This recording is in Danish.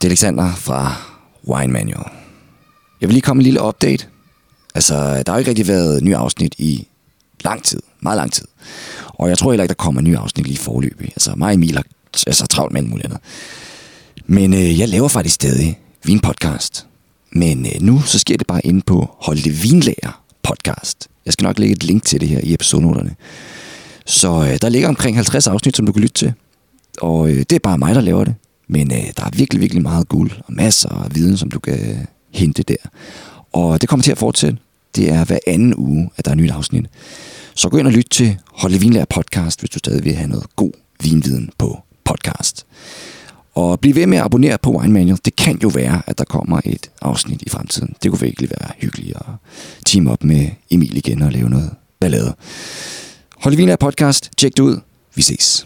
Det er Alexander fra Wine Manual. Jeg vil lige komme med en lille update. Altså, der har ikke rigtig været nye afsnit i lang tid. Meget lang tid. Og jeg tror heller ikke, der kommer nye afsnit lige forløbig. Altså, mig og Emil har altså, travlt med alt muligt andet. Men øh, jeg laver faktisk stadig vinpodcast. Men øh, nu så sker det bare inde på Hold det Vinlager podcast. Jeg skal nok lægge et link til det her i episodenoterne. Så øh, der ligger omkring 50 afsnit, som du kan lytte til. Og øh, det er bare mig, der laver det. Men øh, der er virkelig, virkelig meget guld og masser af viden, som du kan øh, hente der. Og det kommer til at fortsætte. Det er hver anden uge, at der er nyt afsnit. Så gå ind og lyt til Holde Vinlærer podcast, hvis du stadig vil have noget god vinviden på podcast. Og bliv ved med at abonnere på Wine Manual. Det kan jo være, at der kommer et afsnit i fremtiden. Det kunne virkelig være hyggeligt at team op med Emil igen og lave noget ballade. Holde Vinlærer podcast. Tjek det ud. Vi ses.